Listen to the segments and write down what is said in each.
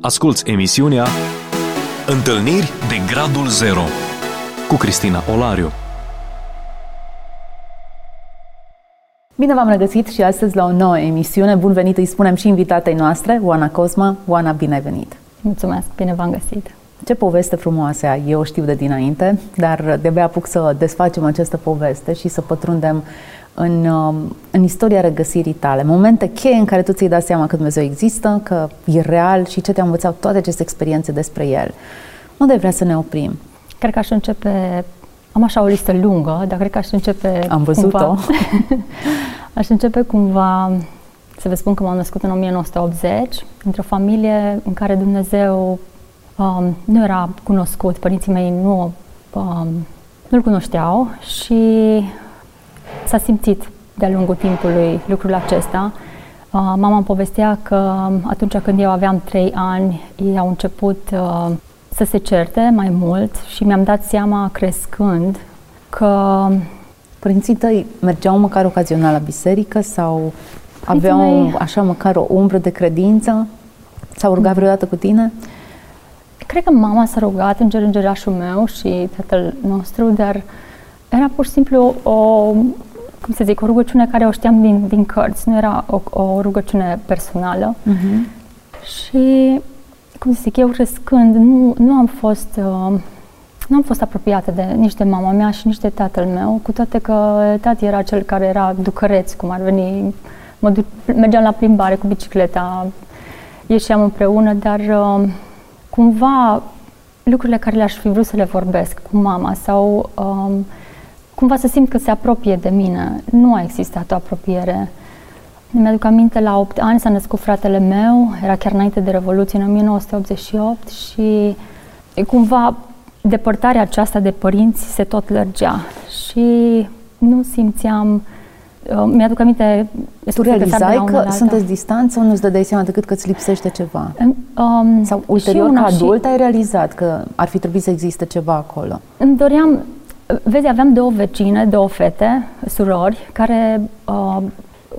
Asculți emisiunea Întâlniri de Gradul Zero cu Cristina Olariu. Bine v-am regăsit și astăzi la o nouă emisiune. Bun venit îi spunem și invitatei noastre, Oana Cosma. Oana, bine ai venit! Mulțumesc, bine v-am găsit! Ce poveste frumoasă ai, eu o știu de dinainte, dar de-abia apuc să desfacem această poveste și să pătrundem în, um, în istoria regăsirii tale, momente cheie în care tu ți-ai dat seama că Dumnezeu există, că e real și ce te-au învățat toate aceste experiențe despre El. Unde vrea să ne oprim? Cred că aș începe, am așa o listă lungă, dar cred că aș începe Am văzut-o. aș începe cumva să vă spun că m-am născut în 1980, într-o familie în care Dumnezeu um, nu era cunoscut, părinții mei nu, um, nu-L cunoșteau și s-a simțit de-a lungul timpului lucrul acesta. Uh, mama îmi povestea că atunci când eu aveam trei ani, ei au început uh, să se certe mai mult și mi-am dat seama crescând că Părinții tăi mergeau măcar ocazional la biserică sau aveau mei- așa măcar o umbră de credință? S-au rugat vreodată cu tine? Cred că mama s-a rugat în gerângerașul meu și tatăl nostru, dar era pur și simplu o, cum să zic, o rugăciune care o știam din, din cărți, nu era o, o rugăciune personală. Uh-huh. Și, cum să zic, eu crescând, nu, nu am fost... Uh, nu am fost apropiată de nici de mama mea și nici de tatăl meu, cu toate că tati era cel care era ducăreț, cum ar veni. Mă du- mergeam la plimbare cu bicicleta, ieșeam împreună, dar uh, cumva lucrurile care le-aș fi vrut să le vorbesc cu mama sau um, cumva să simt că se apropie de mine. Nu a existat o apropiere. Mi-aduc aminte, la 8 ani s-a născut fratele meu, era chiar înainte de Revoluție, în 1988 și cumva depărtarea aceasta de părinți se tot lărgea și nu simțeam uh, mi-aduc aminte Tu realizai că sunteți distanți sau nu-ți dădeai seama decât că îți lipsește ceva? um, Sau și ulterior, una ca și- adult, ai realizat că ar fi trebuit să existe ceva acolo? Îmi doream, vezi, aveam două vecine, două fete, surori, care uh,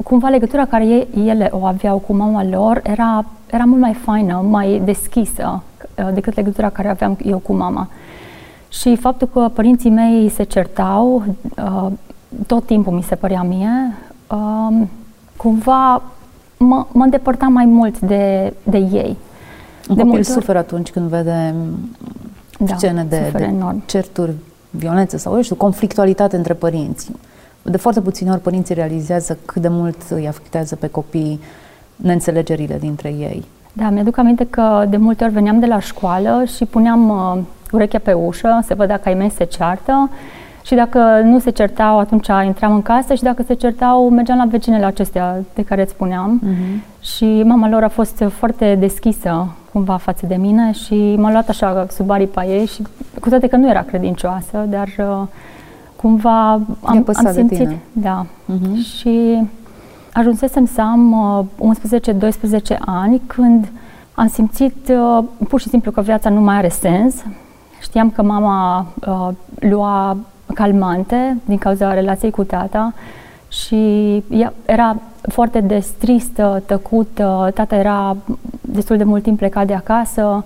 cumva legătura care ei, ele o aveau cu mama lor era, era mult mai faină, mai deschisă uh, decât legătura care aveam eu cu mama. Și faptul că părinții mei se certau, uh, tot timpul mi se părea mie, uh, cumva mă, mă îndepărta mai mult de, de ei. Un De copil multe ori- suferă atunci când vede Da, scene de, suferă de enorm. certuri, violență sau, eu știu, conflictualitate între părinți. De foarte puține ori părinții realizează cât de mult îi afectează pe copii neînțelegerile dintre ei. Da, mi-aduc aminte că de multe ori veneam de la școală și puneam uh, urechea pe ușă să văd dacă ai mei se ceartă și dacă nu se certau, atunci intram în casă și dacă se certau, mergeam la vecinele acestea de care îți spuneam. Uh-huh. Și mama lor a fost foarte deschisă cumva față de mine și m-a luat așa sub aripa ei și cu toate că nu era credincioasă, dar uh, cumva am, păsat am de simțit, tine. da. Uh-huh. Și ajunsesem să am uh, 11-12 ani când am simțit uh, pur și simplu că viața nu mai are sens. Știam că mama uh, lua calmante din cauza relației cu tata și ea era foarte des tristă, tăcută, tata era destul de mult timp plecat de acasă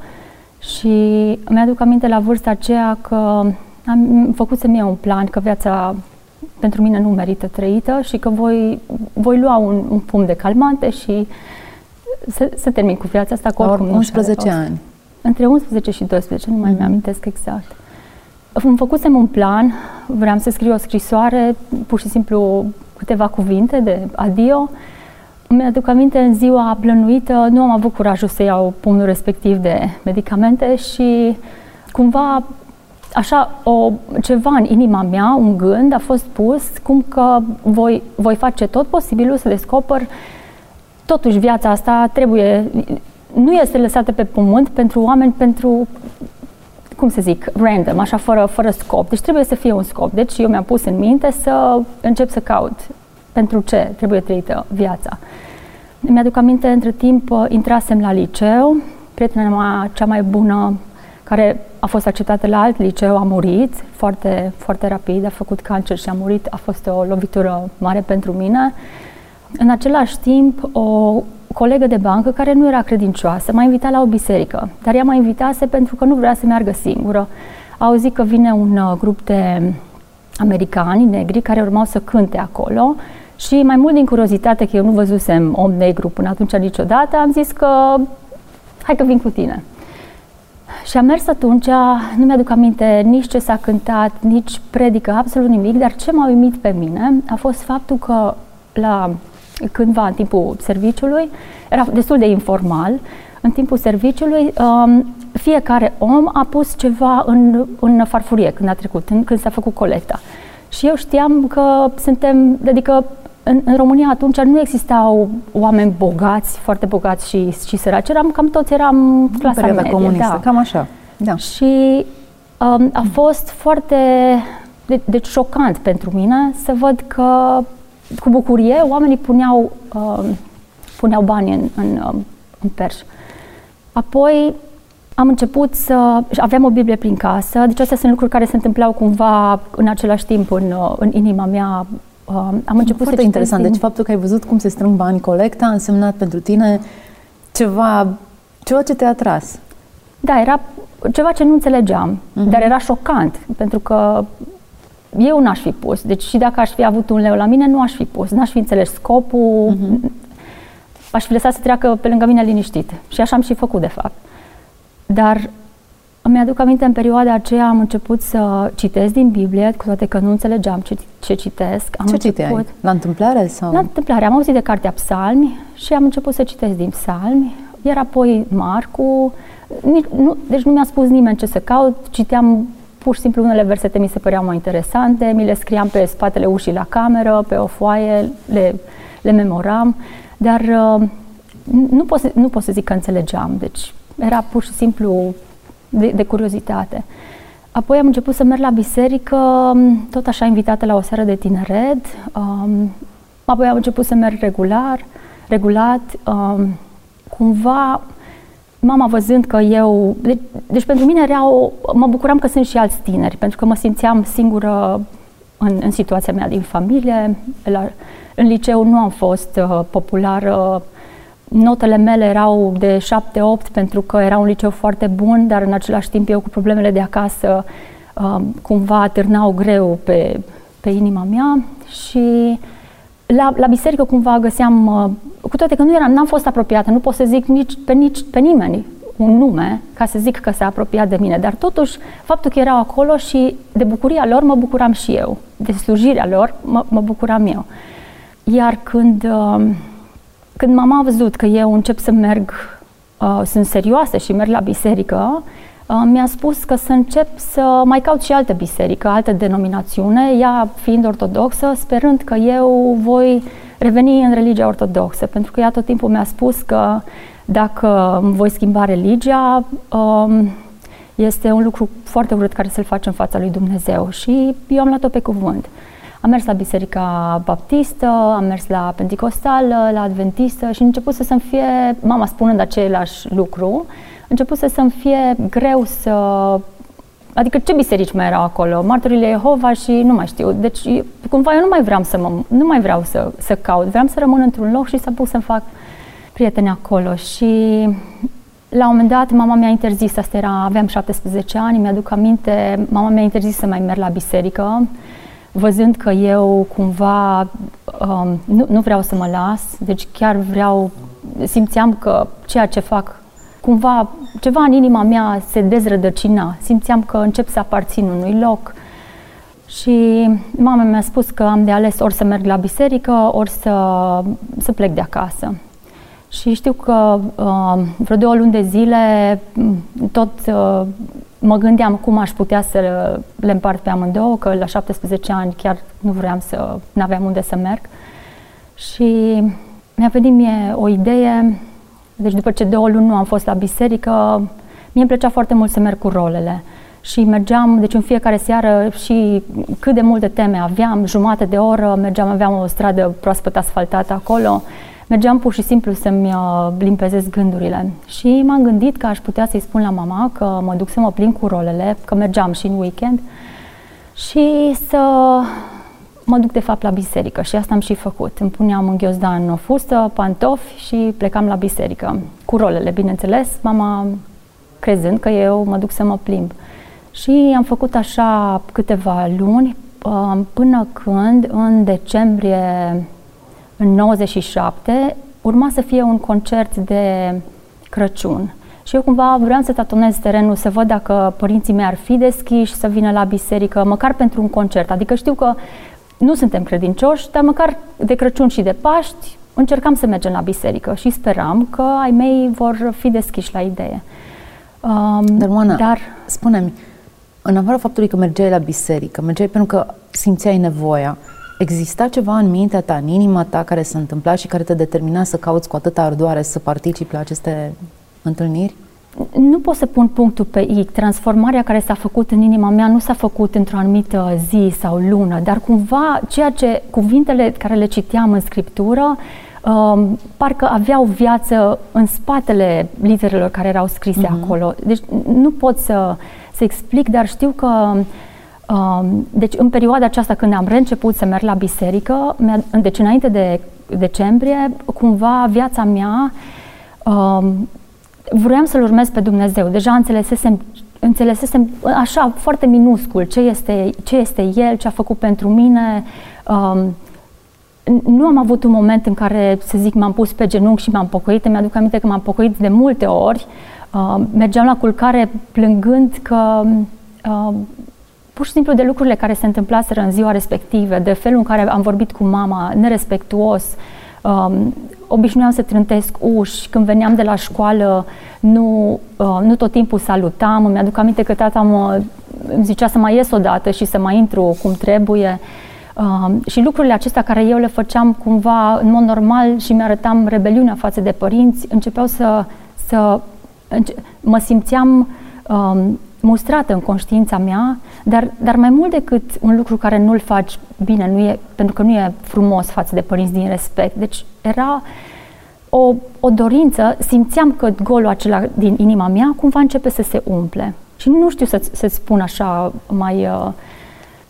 și mi-aduc aminte la vârsta aceea că am făcut să-mi iau un plan că viața pentru mine nu merită trăită și că voi, voi lua un, un pumn de calmante și să, să termin cu viața asta. Că La oricum nu știu care 11 rost. ani. Între 11 și 12, nu mai Mhm. mi-amintesc exact. Îmi făcusem un plan, vreau să scriu o scrisoare, pur și simplu câteva cuvinte de adio. Mi-aduc aminte, în ziua plănuită, nu am avut curajul să iau pumnul respectiv de medicamente și cumva așa o, ceva în inima mea, un gând a fost pus, cum că voi, voi face tot posibilul să descoper totuși viața asta trebuie, nu este lăsată pe pământ pentru oameni, pentru cum să zic, random, așa fără, fără scop. Deci trebuie să fie un scop. Deci eu mi-am pus în minte să încep să caut pentru ce trebuie trăită viața. Mi-aduc aminte, între timp, uh, intrasem la liceu, prietena mea cea mai bună, care a fost acceptată la alt liceu, a murit foarte, foarte rapid, a făcut cancer și a murit, a fost o lovitură mare pentru mine. În același timp, o colegă de bancă care nu era credincioasă, m-a invitat la o biserică, dar ea m-a invitase pentru că nu vrea să meargă singură. A auzit că vine un uh, grup de americani negri care urmau să cânte acolo și mai mult din curiozitate că eu nu văzusem om negru până atunci niciodată, am zis că hai că vin cu tine. Și am mers atunci, nu mi-aduc aminte nici ce s-a cântat, nici predică, absolut nimic, dar ce m-a uimit pe mine a fost faptul că la cândva în timpul serviciului, era destul de informal, în timpul serviciului um, fiecare om a pus ceva în, în farfurie când a trecut, în, când s-a făcut colecta. Și eu știam că suntem, adică în, în România atunci nu existau oameni bogați, foarte bogați și, și săraci, eram cam toți eram clasa Perioada medie. comunistă, da. cam așa. Da. Și um, a fost foarte de, deci șocant pentru mine să văd că cu bucurie oamenii puneau, um, puneau bani în, în, um, în perș. Apoi am început să... Aveam o Biblie prin casă, deci astea sunt lucruri care se întâmplau cumva în același timp în, uh, în inima mea. Um, Am început Foarte să interesant. Din... Deci faptul că ai văzut cum se strâng bani colecta a însemnat pentru tine ceva, ceva ce te-a atras. Da, era ceva ce nu înțelegeam, uh-huh. dar era șocant, pentru că eu n-aș fi pus. Deci și dacă aș fi avut un leu la mine, nu aș fi pus. N-aș fi înțeles scopul, uh-huh. aș fi lăsat să treacă pe lângă mine liniștit. Și așa am și făcut, de fapt. Dar îmi aduc aminte, în perioada aceea am început să citesc din Biblie, cu toate că nu înțelegeam ce, ce citesc. Am ce început, citeai? La întâmplare? Sau? La întâmplare. Am auzit de cartea Psalmi și am început să citesc din Psalmi, iar apoi Marcu. Nici, nu, deci nu mi-a spus nimeni ce să caut, citeam pur și simplu unele versete mi se păreau mai interesante, mi le scriam pe spatele ușii la cameră, pe o foaie, le, le memoram, dar uh, nu, pot să, nu pot să zic că înțelegeam, deci era pur și simplu de, de curiozitate. Apoi am început să merg la biserică, tot așa invitată la o seară de tineret. Um, apoi am început să merg regular, regulat. Um, cumva, mama văzând că eu... Deci, deci pentru mine era o... Mă bucuram că sunt și alți tineri, pentru că mă simțeam singură în, în situația mea din familie. La, în liceu nu am fost uh, populară Notele mele erau de 7-8 pentru că era un liceu foarte bun, dar în același timp eu cu problemele de acasă uh, cumva târnau greu pe, pe inima mea și la, la biserică cumva găseam, uh, cu toate că nu eram, n-am fost apropiată, nu pot să zic nici pe, nici pe nimeni un nume ca să zic că s-a apropiat de mine, dar totuși faptul că erau acolo și de bucuria lor mă bucuram și eu, de slujirea lor mă, mă bucuram eu. Iar când uh, când mama a văzut că eu încep să merg, uh, sunt serioasă și merg la biserică, uh, mi-a spus că să încep să mai caut și altă biserică, altă denominațiune, ea fiind ortodoxă, sperând că eu voi reveni în religia ortodoxă, pentru că ea tot timpul mi-a spus că dacă îmi voi schimba religia, um, este un lucru foarte urât care să-l faci în fața lui Dumnezeu și eu am luat-o pe cuvânt. Am mers la Biserica Baptistă, am mers la Pentecostală, la Adventistă și început să-mi fie, mama spunând același lucru, început să-mi fie greu să Adică ce biserici mai erau acolo? Martorile Jehova și nu mai știu. Deci cumva eu nu mai vreau să mă, nu mai vreau să, să caut. Vreau să rămân într-un loc și să apuc să-mi fac prieteni acolo. Și la un moment dat mama mi-a interzis, asta era, aveam 17 ani, mi-aduc aminte, mama mi-a interzis să mai merg la biserică văzând că eu cumva um, nu, nu vreau să mă las, deci chiar vreau, simțeam că ceea ce fac, cumva ceva în inima mea se dezrădăcina, simțeam că încep să aparțin unui loc. Și mama mi-a spus că am de ales ori să merg la biserică, ori să, să plec de acasă. Și știu că uh, vreo două luni de zile tot uh, mă gândeam cum aș putea să le împart pe amândouă, că la 17 ani chiar nu vreau să, nu aveam unde să merg. Și mi-a venit mie o idee, deci după ce două luni nu am fost la biserică, mie îmi plăcea foarte mult să merg cu rolele. Și mergeam, deci în fiecare seară și cât de multe teme aveam, jumate de oră, mergeam, aveam o stradă proaspăt asfaltată acolo, mergeam pur și simplu să-mi uh, limpezesc gândurile. Și m-am gândit că aș putea să-i spun la mama că mă duc să mă plin cu rolele, că mergeam și în weekend, și să mă duc de fapt la biserică și asta am și făcut. Îmi puneam în ghiozdan o fustă, pantofi și plecam la biserică. Cu rolele, bineînțeles, mama crezând că eu mă duc să mă plimb. Și am făcut așa câteva luni uh, până când în decembrie în 97 urma să fie un concert de Crăciun. Și eu cumva vreau să tatonez terenul, să văd dacă părinții mei ar fi deschiși să vină la biserică, măcar pentru un concert. Adică știu că nu suntem credincioși, dar măcar de Crăciun și de Paști încercam să mergem la biserică și speram că ai mei vor fi deschiși la idee. Um, dar, Moana, dar spune-mi, în afară faptului că mergeai la biserică, mergeai pentru că simțeai nevoia, exista ceva în mintea ta, în inima ta care s-a întâmplat și care te determina să cauți cu atâta ardoare să participi la aceste întâlniri? Nu pot să pun punctul pe I. Transformarea care s-a făcut în inima mea nu s-a făcut într-o anumită zi sau lună, dar cumva ceea ce cuvintele care le citeam în scriptură um, parcă aveau viață în spatele literelor care erau scrise uh-huh. acolo. Deci nu pot să, să explic, dar știu că um, deci în perioada aceasta când am reînceput să merg la biserică, deci înainte de decembrie, cumva viața mea um, vroiam să-L urmez pe Dumnezeu. Deja înțelesesem, înțelesesem așa foarte minuscul ce este, ce este El, ce a făcut pentru mine. Um, nu am avut un moment în care, să zic, m-am pus pe genunchi și m-am pocăit. Mi-aduc aminte că m-am pocăit de multe ori. Uh, mergeam la culcare plângând că uh, pur și simplu de lucrurile care se întâmplaseră în ziua respectivă, de felul în care am vorbit cu mama, nerespectuos, um, obișnuiam să trântesc uși, când veneam de la școală nu, uh, nu tot timpul salutam, îmi aduc aminte că tata mă, îmi zicea să mai ies odată și să mai intru cum trebuie. Uh, și lucrurile acestea care eu le făceam cumva în mod normal și mi-arătam rebeliunea față de părinți, începeau să, să mă simțeam um, mustrată în conștiința mea, dar, dar mai mult decât un lucru care nu-l faci bine, nu e, pentru că nu e frumos față de părinți din respect. Deci era o, o dorință, simțeam că golul acela din inima mea cumva începe să se umple. Și nu știu să, să spun așa mai, uh,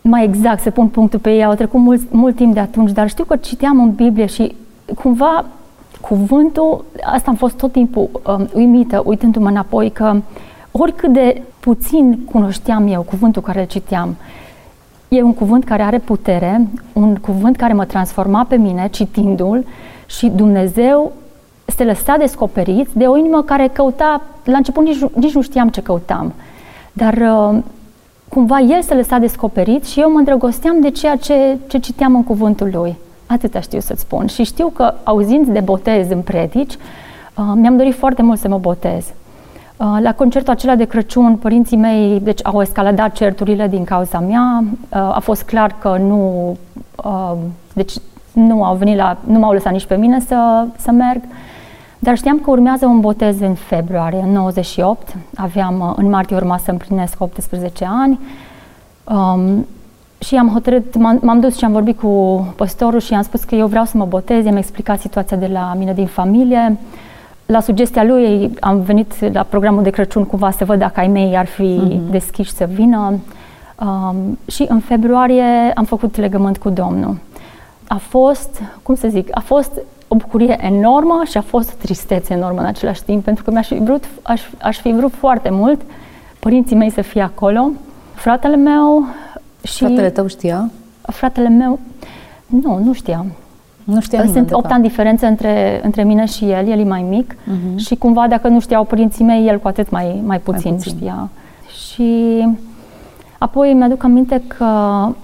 mai exact, să pun punctul pe ea. Au trecut mult, mult timp de atunci, dar știu că citeam în Biblie și cumva cuvântul, asta am fost tot timpul uh, uimită, uitându-mă înapoi, că oricât de puțin cunoșteam eu cuvântul care îl citeam, e un cuvânt care are putere, un cuvânt care mă transforma pe mine citindu-l și Dumnezeu se lăsa descoperit de o inimă care căuta, la început nici, nici nu știam ce căutam, dar uh, cumva El se lăsa descoperit și eu mă îndrăgosteam de ceea ce, ce citeam în cuvântul Lui. Atâta știu să-ți spun. Și știu că auzind de botez în predici, uh, mi-am dorit foarte mult să mă botez. Uh, la concertul acela de Crăciun, părinții mei deci, au escaladat certurile din cauza mea. Uh, a fost clar că nu, uh, deci, nu au venit la, nu m-au lăsat nici pe mine să, să merg. Dar știam că urmează un botez în februarie, în 98. Aveam, în martie urma să împlinesc 18 ani. Um, și am hotărât, m-am, m-am dus și am vorbit cu păstorul și i-am spus că eu vreau să mă botez, i-am explicat situația de la mine din familie. Uh, la sugestia lui am venit la programul de Crăciun cumva să văd dacă ai mei ar fi uh-huh. deschiși să vină um, și în februarie am făcut legământ cu Domnul. A fost, cum să zic, a fost o bucurie enormă și a fost o tristețe enormă în același timp, pentru că mi-aș fi vrut, aș, aș fi vrut foarte mult părinții mei să fie acolo, fratele meu și... Fratele tău știa? Fratele meu, nu, nu știam. Nu știa Sunt 8 ani diferență între, între mine și el, el e mai mic uh-huh. și cumva dacă nu știau părinții mei, el cu atât mai, mai puțin, mai puțin. știa. Și apoi mi-aduc aminte că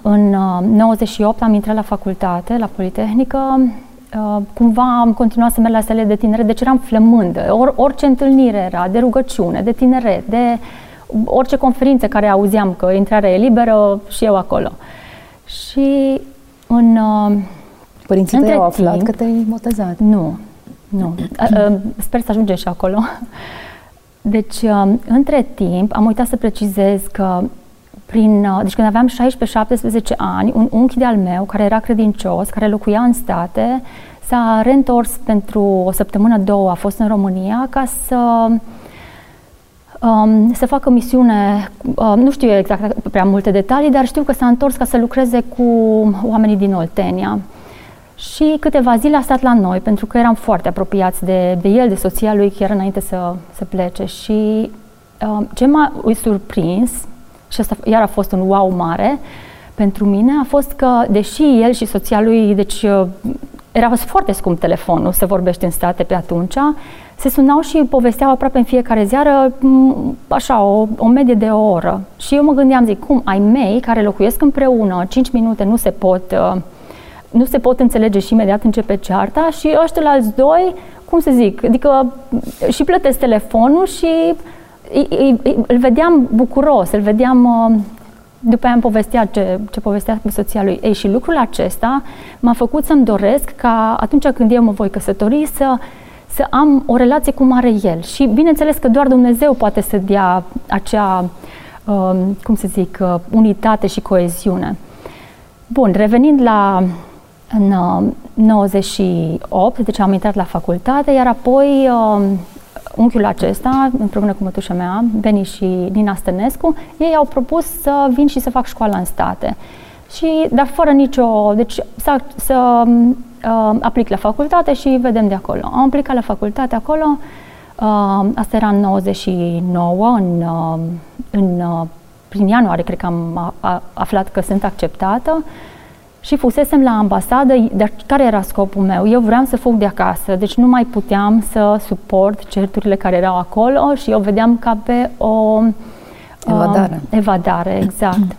în 98 uh, am intrat la facultate, la Politehnică, uh, cumva am continuat să merg la sale de tineret, deci eram flămândă. Or, orice întâlnire era, de rugăciune, de tineret, de orice conferință care auzeam că intrarea e liberă și eu acolo. Și în uh, Părinții tăi au aflat timp, că te-ai botezat. Nu, nu. Sper să ajungem și acolo. Deci, între timp, am uitat să precizez că prin, deci când aveam 16-17 ani, un unchi de-al meu, care era credincios, care locuia în state, s-a reîntors pentru o săptămână, două, a fost în România ca să um, să facă misiune, uh, nu știu exact prea multe detalii, dar știu că s-a întors ca să lucreze cu oamenii din Oltenia. Și câteva zile a stat la noi, pentru că eram foarte apropiați de, de el, de soția lui, chiar înainte să, să plece. Și uh, ce m-a surprins, și asta iar a fost un wow mare pentru mine, a fost că, deși el și soția lui, deci uh, era foarte scump telefonul, să vorbești în state pe atunci, se sunau și povesteau aproape în fiecare ziară, așa, o, o medie de o oră. Și eu mă gândeam, zic, cum, ai mei care locuiesc împreună, 5 minute nu se pot, uh, nu se pot înțelege și imediat începe cearta și ăștia alți doi, cum să zic, adică și plătesc telefonul și îl vedeam bucuros, îl vedeam uh, după aia am povestea ce, ce povestea cu soția lui. Ei, și lucrul acesta m-a făcut să-mi doresc ca atunci când eu mă voi căsători să, să am o relație cum are el. Și bineînțeles că doar Dumnezeu poate să dea acea, uh, cum să zic, uh, unitate și coeziune. Bun, revenind la în 98, uh, deci am intrat la facultate, iar apoi uh, unchiul acesta, împreună cu mătușa mea, Beni și Nina Stănescu, ei au propus să vin și să fac școala în state. Și, dar fără nicio... Deci să, să uh, aplic la facultate și vedem de acolo. Am aplicat la facultate acolo, uh, asta era în 99, în, uh, în, uh, prin ianuarie cred că am a, a, aflat că sunt acceptată. Uh, și fusesem la ambasadă, dar care era scopul meu? Eu vreau să fug de acasă, deci nu mai puteam să suport certurile care erau acolo și eu vedeam ca pe o evadare. Uh, evadare, exact.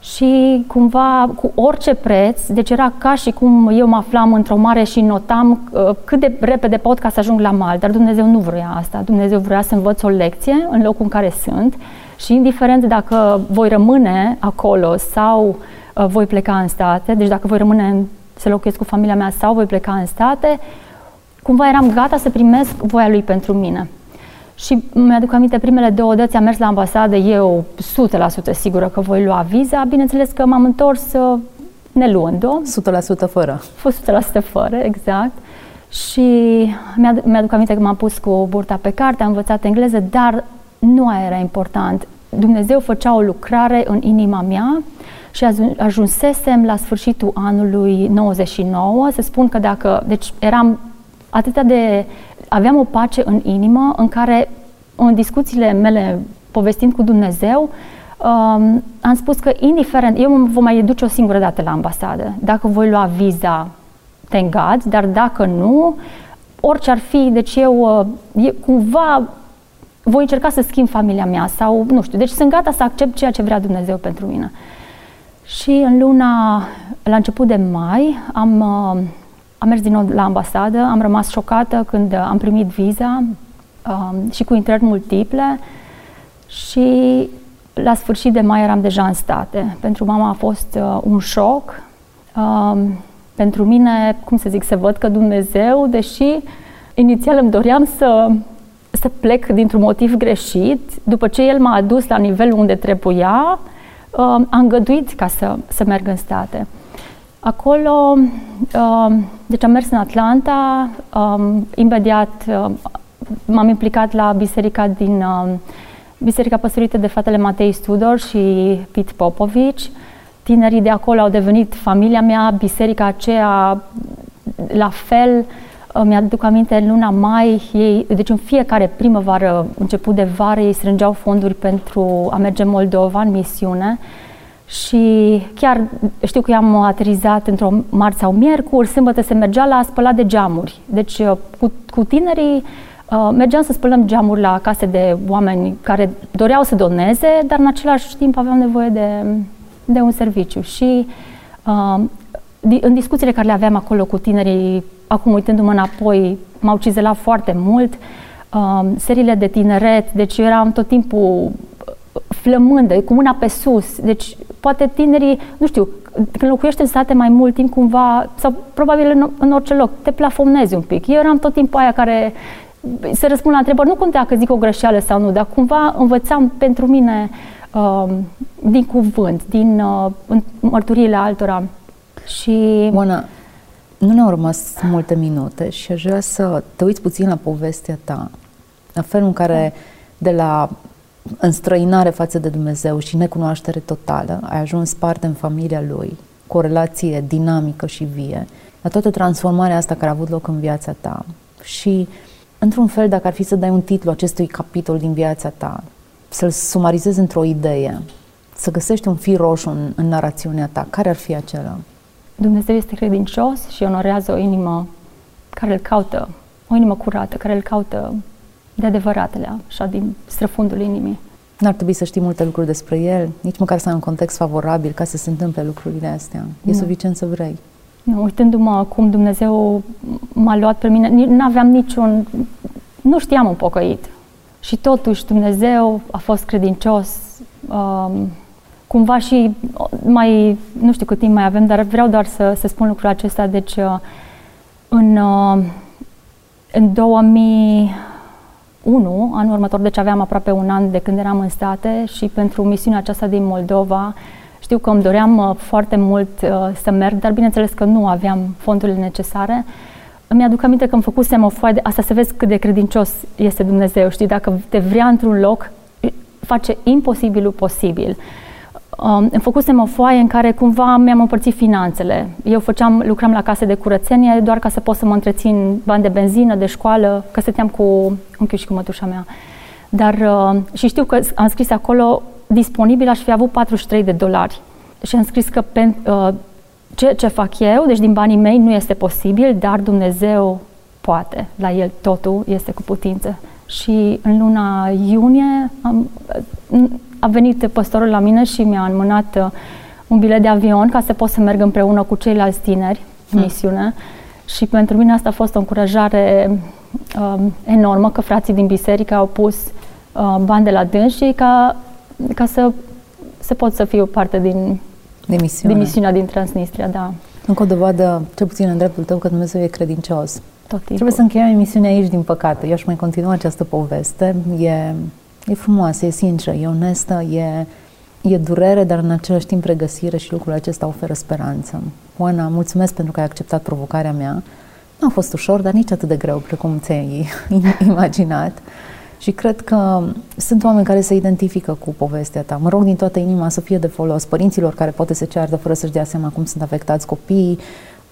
și cumva cu orice preț, deci era ca și cum eu mă aflam într-o mare și notam uh, cât de repede pot ca să ajung la mal, dar Dumnezeu nu vrea asta. Dumnezeu vrea să învăț o lecție în locul în care sunt și indiferent dacă voi rămâne acolo sau uh, Uh, voi pleca în state, deci dacă voi rămâne să locuiesc cu familia mea sau voi pleca în state, cumva eram gata să primesc voia lui pentru mine. Și mi-aduc aminte, primele două dăți am mers la ambasadă, eu 100% sigură că voi lua viza, bineînțeles că m-am întors uh, neluând-o. 100% fără. Fost 100% fără, exact. Și mi-aduc aminte că m-am pus cu burta pe carte, am învățat engleză, dar nu aia era important. Dumnezeu făcea o lucrare în inima mea și ajunsesem la sfârșitul anului 99 să spun că dacă, deci eram atât de, aveam o pace în inimă în care în discuțiile mele povestind cu Dumnezeu, um, am spus că indiferent, eu mă vom mai duce o singură dată la ambasadă. Dacă voi lua viza, thank God, dar dacă nu, orice ar fi, deci eu uh, cumva voi încerca să schimb familia mea sau nu știu, deci sunt gata să accept ceea ce vrea Dumnezeu pentru mine. Și în luna, la început de mai, am, uh, am mers din nou la ambasadă, am rămas șocată când am primit viza um, și cu intrări multiple și la sfârșit de mai eram deja în state. Pentru mama a fost uh, un șoc. Um, pentru mine, cum să zic, să văd că Dumnezeu, deși inițial îmi doream să, să plec dintr-un motiv greșit, după ce El m-a adus la nivelul unde trebuia, uh, am îngăduit ca să, să merg în state. Acolo, uh, deci am mers în Atlanta, um, imediat uh, m-am implicat la biserica din uh, Biserica Păstorită de Fratele Matei Studor și Pete Popovici. Tinerii de acolo au devenit familia mea, biserica aceea la fel, mi-aduc aminte, în luna mai, ei, deci în fiecare primăvară, început de vară, ei strângeau fonduri pentru a merge în Moldova în misiune și chiar știu că i-am aterizat într-o marți sau miercuri, sâmbătă se mergea la spălat de geamuri. Deci uh, cu, cu tinerii uh, mergeam să spălăm geamuri la case de oameni care doreau să doneze, dar în același timp aveau nevoie de, de un serviciu. Și uh, în discuțiile care le aveam acolo cu tinerii acum uitându-mă înapoi, m-au cizelat foarte mult. Uh, seriile de tineret, deci eu eram tot timpul flămândă, cu mâna pe sus. Deci poate tinerii, nu știu, când locuiești în state mai mult timp cumva, sau probabil în, în orice loc, te plafonezi un pic. Eu eram tot timpul aia care să răspund la întrebări, nu contea că zic o greșeală sau nu, dar cumva învățam pentru mine uh, din cuvânt, din uh, mărturiile altora. Și... Oana, nu ne-au rămas multe minute și aș vrea să te uiți puțin la povestea ta, la felul în care de la înstrăinare față de Dumnezeu și necunoaștere totală, ai ajuns parte în familia lui, cu o relație dinamică și vie, la toată transformarea asta care a avut loc în viața ta. Și, într-un fel, dacă ar fi să dai un titlu acestui capitol din viața ta, să-l sumarizezi într-o idee, să găsești un fir roșu în, în narațiunea ta, care ar fi acela? Dumnezeu este credincios și onorează o inimă care îl caută, o inimă curată, care îl caută de adevăratele, așa, din străfundul inimii. N-ar trebui să știi multe lucruri despre el, nici măcar să ai un context favorabil ca să se întâmple lucrurile astea. E nu. suficient să vrei. Nu, uitându-mă cum Dumnezeu m-a luat pe mine, nu aveam niciun... Nu știam un pocăit. Și totuși Dumnezeu a fost credincios. Um, cumva și mai, nu știu cât timp mai avem, dar vreau doar să, să spun lucrul acesta. Deci, uh, în, uh, în 2001, anul următor, deci aveam aproape un an de când eram în state și pentru misiunea aceasta din Moldova, știu că îmi doream uh, foarte mult să merg, dar bineînțeles că nu aveam fondurile necesare. Îmi aduc aminte că îmi făcusem o foaie de asta să vezi cât de credincios este Dumnezeu, știi, dacă te vrea într-un loc, face imposibilul posibil. Um, îmi făcusem o foaie în care cumva mi-am împărțit finanțele. Eu făceam, lucram la case de curățenie doar ca să pot să mă întrețin bani de benzină, de școală, că stăteam cu unchiul și cu mătușa mea. Dar, uh, și știu că am scris acolo, disponibil aș fi avut 43 de dolari. Și am scris că pe, uh, ce, ce fac eu, deci din banii mei, nu este posibil, dar Dumnezeu poate. La El totul este cu putință. Și în luna iunie am, a venit păstorul la mine și mi-a înmânat uh, un bilet de avion ca să pot să merg împreună cu ceilalți tineri în hmm. misiune. Și pentru mine asta a fost o încurajare um, enormă că frații din biserică au pus uh, bani de la dâns și ca, ca să, să pot să fiu parte din, de misiune. din misiunea din Transnistria. Da. Încă o dovadă, cel puțin în dreptul tău, că Dumnezeu e credincios. Tot timpul. Trebuie să încheiem emisiunea aici, din păcate. Eu aș mai continua această poveste. E E frumoasă, e sinceră, e onestă, e, e durere, dar în același timp regăsire și lucrul acesta oferă speranță. Oana, mulțumesc pentru că ai acceptat provocarea mea. Nu a fost ușor, dar nici atât de greu precum ți-ai imaginat. Și cred că sunt oameni care se identifică cu povestea ta. Mă rog din toată inima să fie de folos părinților care poate se ceartă fără să-și dea seama cum sunt afectați copiii,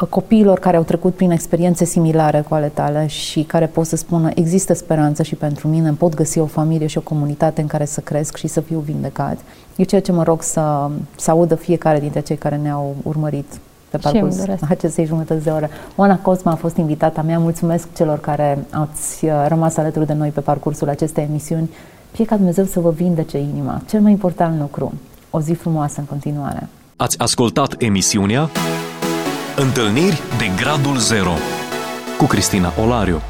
copiilor care au trecut prin experiențe similare cu ale tale și care pot să spună există speranță și pentru mine, pot găsi o familie și o comunitate în care să cresc și să fiu vindecat. E ceea ce mă rog să, să audă fiecare dintre cei care ne-au urmărit pe parcurs acestei jumătăți de oră. Oana Cosma a fost invitata mea. Mulțumesc celor care ați uh, rămas alături de noi pe parcursul acestei emisiuni. Fie ca Dumnezeu să vă vindece inima. Cel mai important lucru. O zi frumoasă în continuare. Ați ascultat emisiunea Întâlniri de Gradul Zero cu Cristina Olariu.